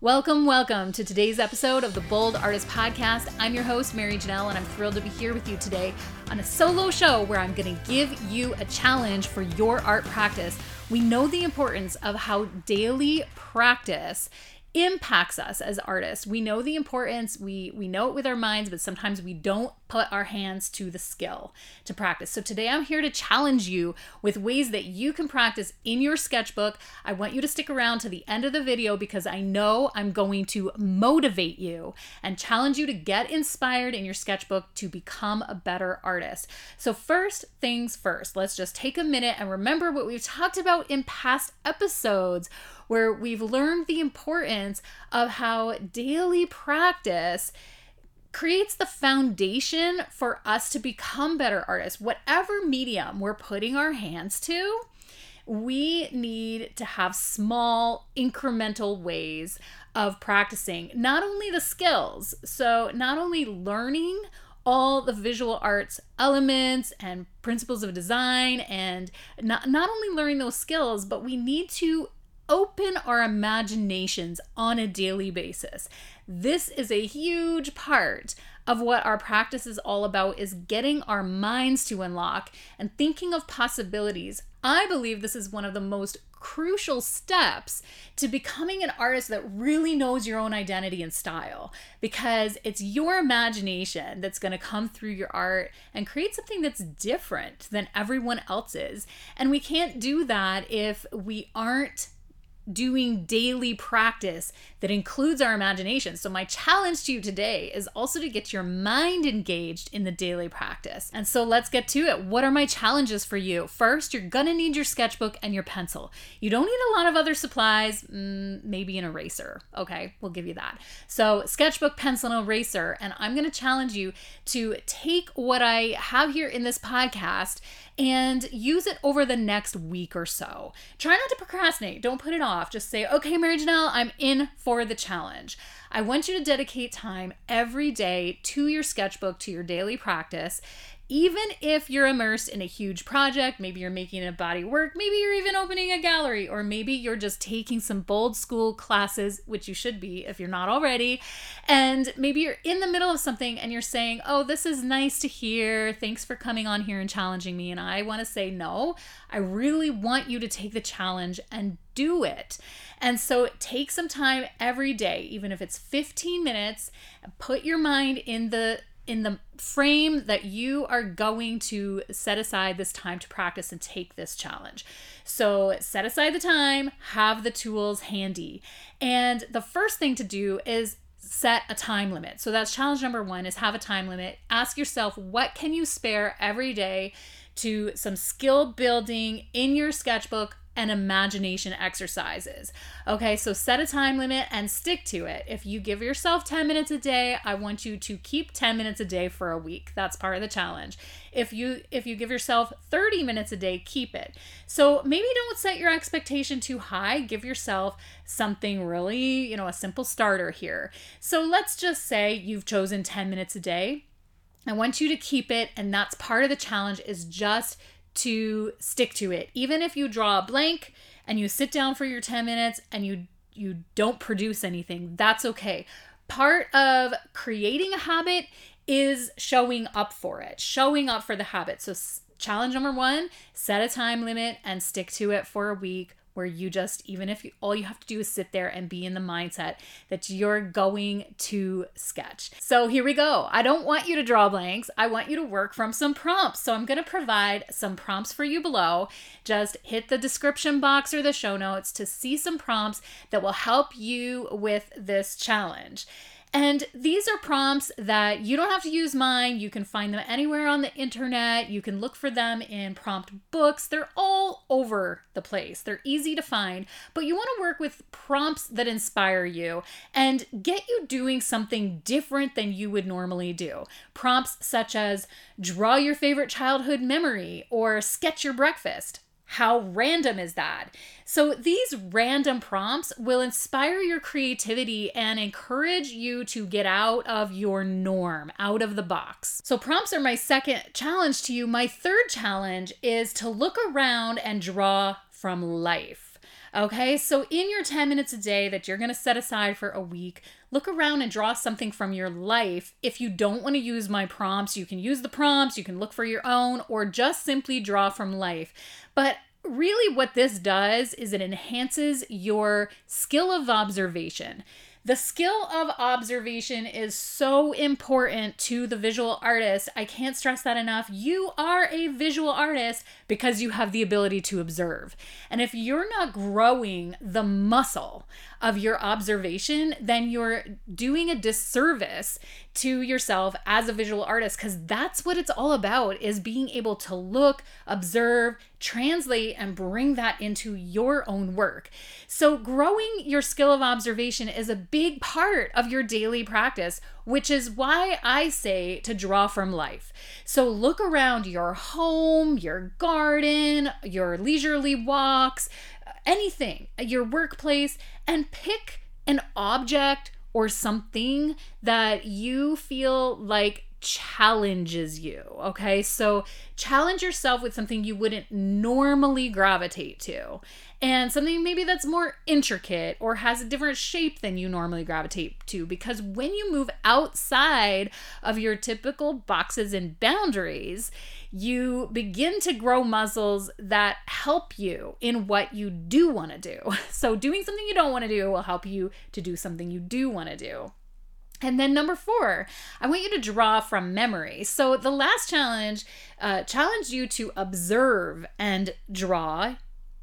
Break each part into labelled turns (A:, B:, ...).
A: Welcome, welcome to today's episode of the Bold Artist Podcast. I'm your host, Marijanel, and I'm thrilled to be here with you today on a solo show where I'm going to give you a challenge for your art practice. We know the importance of how daily practice impacts us as artists. We know the importance, we we know it with our minds, but sometimes we don't put our hands to the skill to practice. So today I'm here to challenge you with ways that you can practice in your sketchbook. I want you to stick around to the end of the video because I know I'm going to motivate you and challenge you to get inspired in your sketchbook to become a better artist. So first things first, let's just take a minute and remember what we've talked about in past episodes where we've learned the importance of how daily practice creates the foundation for us to become better artists. Whatever medium we're putting our hands to, we need to have small incremental ways of practicing not only the skills, so not only learning all the visual arts elements and principles of design and not, not only learning those skills, but we need to open our imaginations on a daily basis. This is a huge part of what our practice is all about is getting our minds to unlock and thinking of possibilities. I believe this is one of the most crucial steps to becoming an artist that really knows your own identity and style because it's your imagination that's going to come through your art and create something that's different than everyone else's. And we can't do that if we aren't doing daily practice that includes our imagination. So, my challenge to you today is also to get your mind engaged in the daily practice. And so, let's get to it. What are my challenges for you? First, you're gonna need your sketchbook and your pencil. You don't need a lot of other supplies, mm, maybe an eraser. Okay, we'll give you that. So, sketchbook, pencil, and eraser. And I'm gonna challenge you to take what I have here in this podcast and use it over the next week or so. Try not to procrastinate. Don't put it off. Just say, okay, Marijanel, I'm in for the challenge. I want you to dedicate time every day to your sketchbook, to your daily practice even if you're immersed in a huge project, maybe you're making a body work, maybe you're even opening a gallery, or maybe you're just taking some bold school classes, which you should be if you're not already, and maybe you're in the middle of something and you're saying, Oh, this is nice to hear. Thanks for coming on here and challenging me. And I want to say, No, I really want you to take the challenge and do it. And so take some time every day, even if it's 15 minutes, put your mind in the in the frame that you are going to set aside this time to practice and take this challenge. So, set aside the time, have the tools handy. And the first thing to do is set a time limit. So that's challenge number 1 is have a time limit. Ask yourself what can you spare every day to some skill building in your sketchbook and imagination exercises. Okay, so set a time limit and stick to it. If you give yourself 10 minutes a day, I want you to keep 10 minutes a day for a week. That's part of the challenge. If you if you give yourself 30 minutes a day, keep it. So maybe don't set your expectation too high. Give yourself something really, you know, a simple starter here. So let's just say you've chosen 10 minutes a day. I want you to keep it and that's part of the challenge is just to stick to it. Even if you draw a blank and you sit down for your 10 minutes and you you don't produce anything, that's okay. Part of creating a habit is showing up for it, showing up for the habit. So challenge number 1, set a time limit and stick to it for a week where you just even if you, all you have to do is sit there and be in the mindset that you're going to sketch. So here we go. I don't want you to draw blanks. I want you to work from some prompts. So I'm going to provide some prompts for you below. Just hit the description box or the show notes to see some prompts that will help you with this challenge. And these are prompts that you don't have to use mine. You can find them anywhere on the internet. You can look for them in prompt books. They're all over the place. They're easy to find, but you want to work with prompts that inspire you and get you doing something different than you would normally do. Prompts such as draw your favorite childhood memory or sketch your breakfast. How random is that? So, these random prompts will inspire your creativity and encourage you to get out of your norm, out of the box. So, prompts are my second challenge to you. My third challenge is to look around and draw from life. Okay, so in your 10 minutes a day that you're gonna set aside for a week, look around and draw something from your life. If you don't wanna use my prompts, you can use the prompts, you can look for your own, or just simply draw from life. But really, what this does is it enhances your skill of observation. The skill of observation is so important to the visual artist. I can't stress that enough. You are a visual artist because you have the ability to observe. And if you're not growing the muscle of your observation, then you're doing a disservice to yourself as a visual artist because that's what it's all about is being able to look, observe, translate and bring that into your own work. So growing your skill of observation is a big part of your daily practice, which is why I say to draw from life. So look around your home, your garden, your leisurely walks, anything, your workplace and pick an object or something that you feel like challenges you. Okay. So challenge yourself with something you wouldn't normally gravitate to and something maybe that's more intricate or has a different shape than you normally gravitate to. Because when you move outside of your typical boxes and boundaries, you begin to grow muscles that help you in what you do want to do. So, doing something you don't want to do will help you to do something you do want to do. And then number four, I want you to draw from memory. So the last challenge uh, challenged you to observe and draw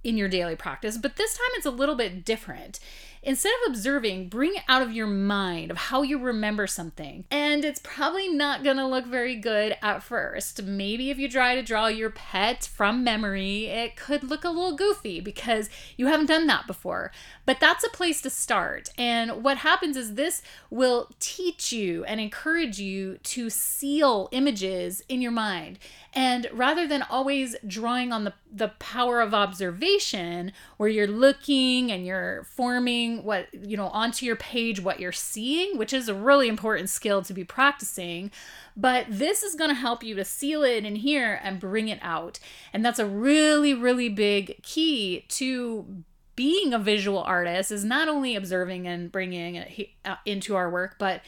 A: in your daily practice, but this time it's a little bit different. Instead of observing, bring it out of your mind of how you remember something. And it's probably not going to look very good at first. Maybe if you try to draw your pet from memory, it could look a little goofy because you haven't done that before. But that's a place to start. And what happens is this will teach you and encourage you to seal images in your mind. And rather than always drawing on the, the power of observation, where you're looking and you're forming what, you know, onto your page what you're seeing, which is a really important skill to be practicing. But this is going to help you to seal it in here and bring it out. And that's a really, really big key to being a visual artist is not only observing and bringing it uh, into our work, but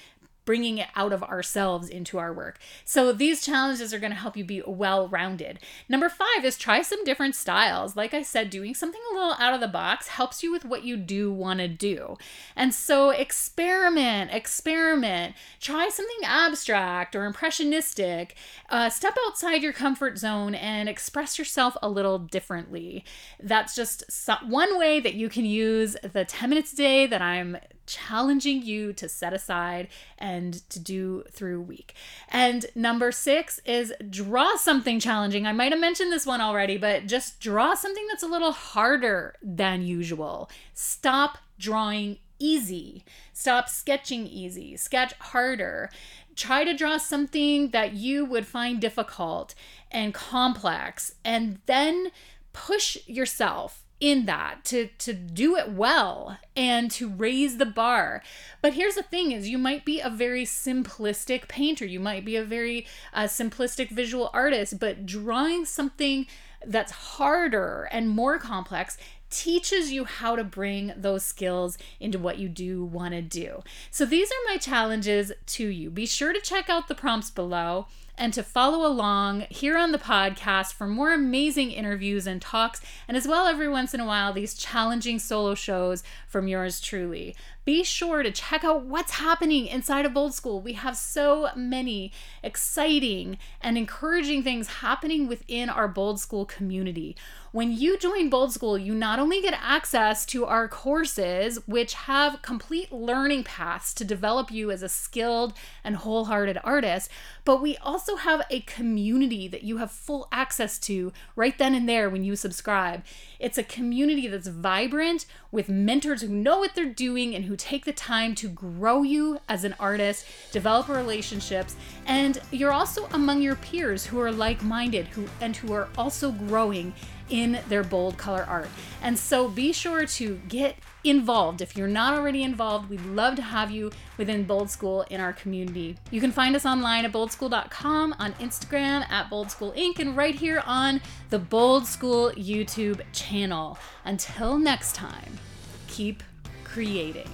A: bringing it out of ourselves into our work. So these challenges are going to help you be well rounded. Number five is try some different styles. Like I said, doing something a little out of the box helps you with what you do want to do. And so experiment, experiment, try something abstract or impressionistic. Uh, step outside your comfort zone and express yourself a little differently. That's just one way that you can use the 10 minutes a day that I'm challenging you to set aside and to do through week. And number six is draw something challenging. I might have mentioned this one already, but just draw something that's a little harder than usual. Stop drawing easy. Stop sketching easy. Sketch harder. Try to draw something that you would find difficult and complex, and then push yourself in that to to do it well and to raise the bar. But here's the thing is you might be a very simplistic painter. You might be a very uh, simplistic visual artist but drawing something that's harder and more complex teaches you how to bring those skills into what you do want to do. So these are my challenges to you. Be sure to check out the prompts below and to follow along here on the podcast for more amazing interviews and talks, and as well every once in a while, these challenging solo shows from yours truly. Be sure to check out what's happening inside of Bold School. We have so many exciting and encouraging things happening within our Bold School community. When you join Bold School, you not only get access to our courses, which have complete learning paths to develop you as a skilled and wholehearted artist, but we also have a community that you have full access to right then and there when you subscribe. It's a community that's vibrant with mentors who know what they're doing and who take the time to grow you as an artist, develop relationships, and you're also among your peers who are like-minded who and who are also growing in their bold color art. And so be sure to get involved. If you're not already involved, we'd love to have you within Bold School in our community. You can find us online at boldschool.com, on Instagram at Bold School Inc., and right here on the Bold School YouTube channel. Until next time, keep creating.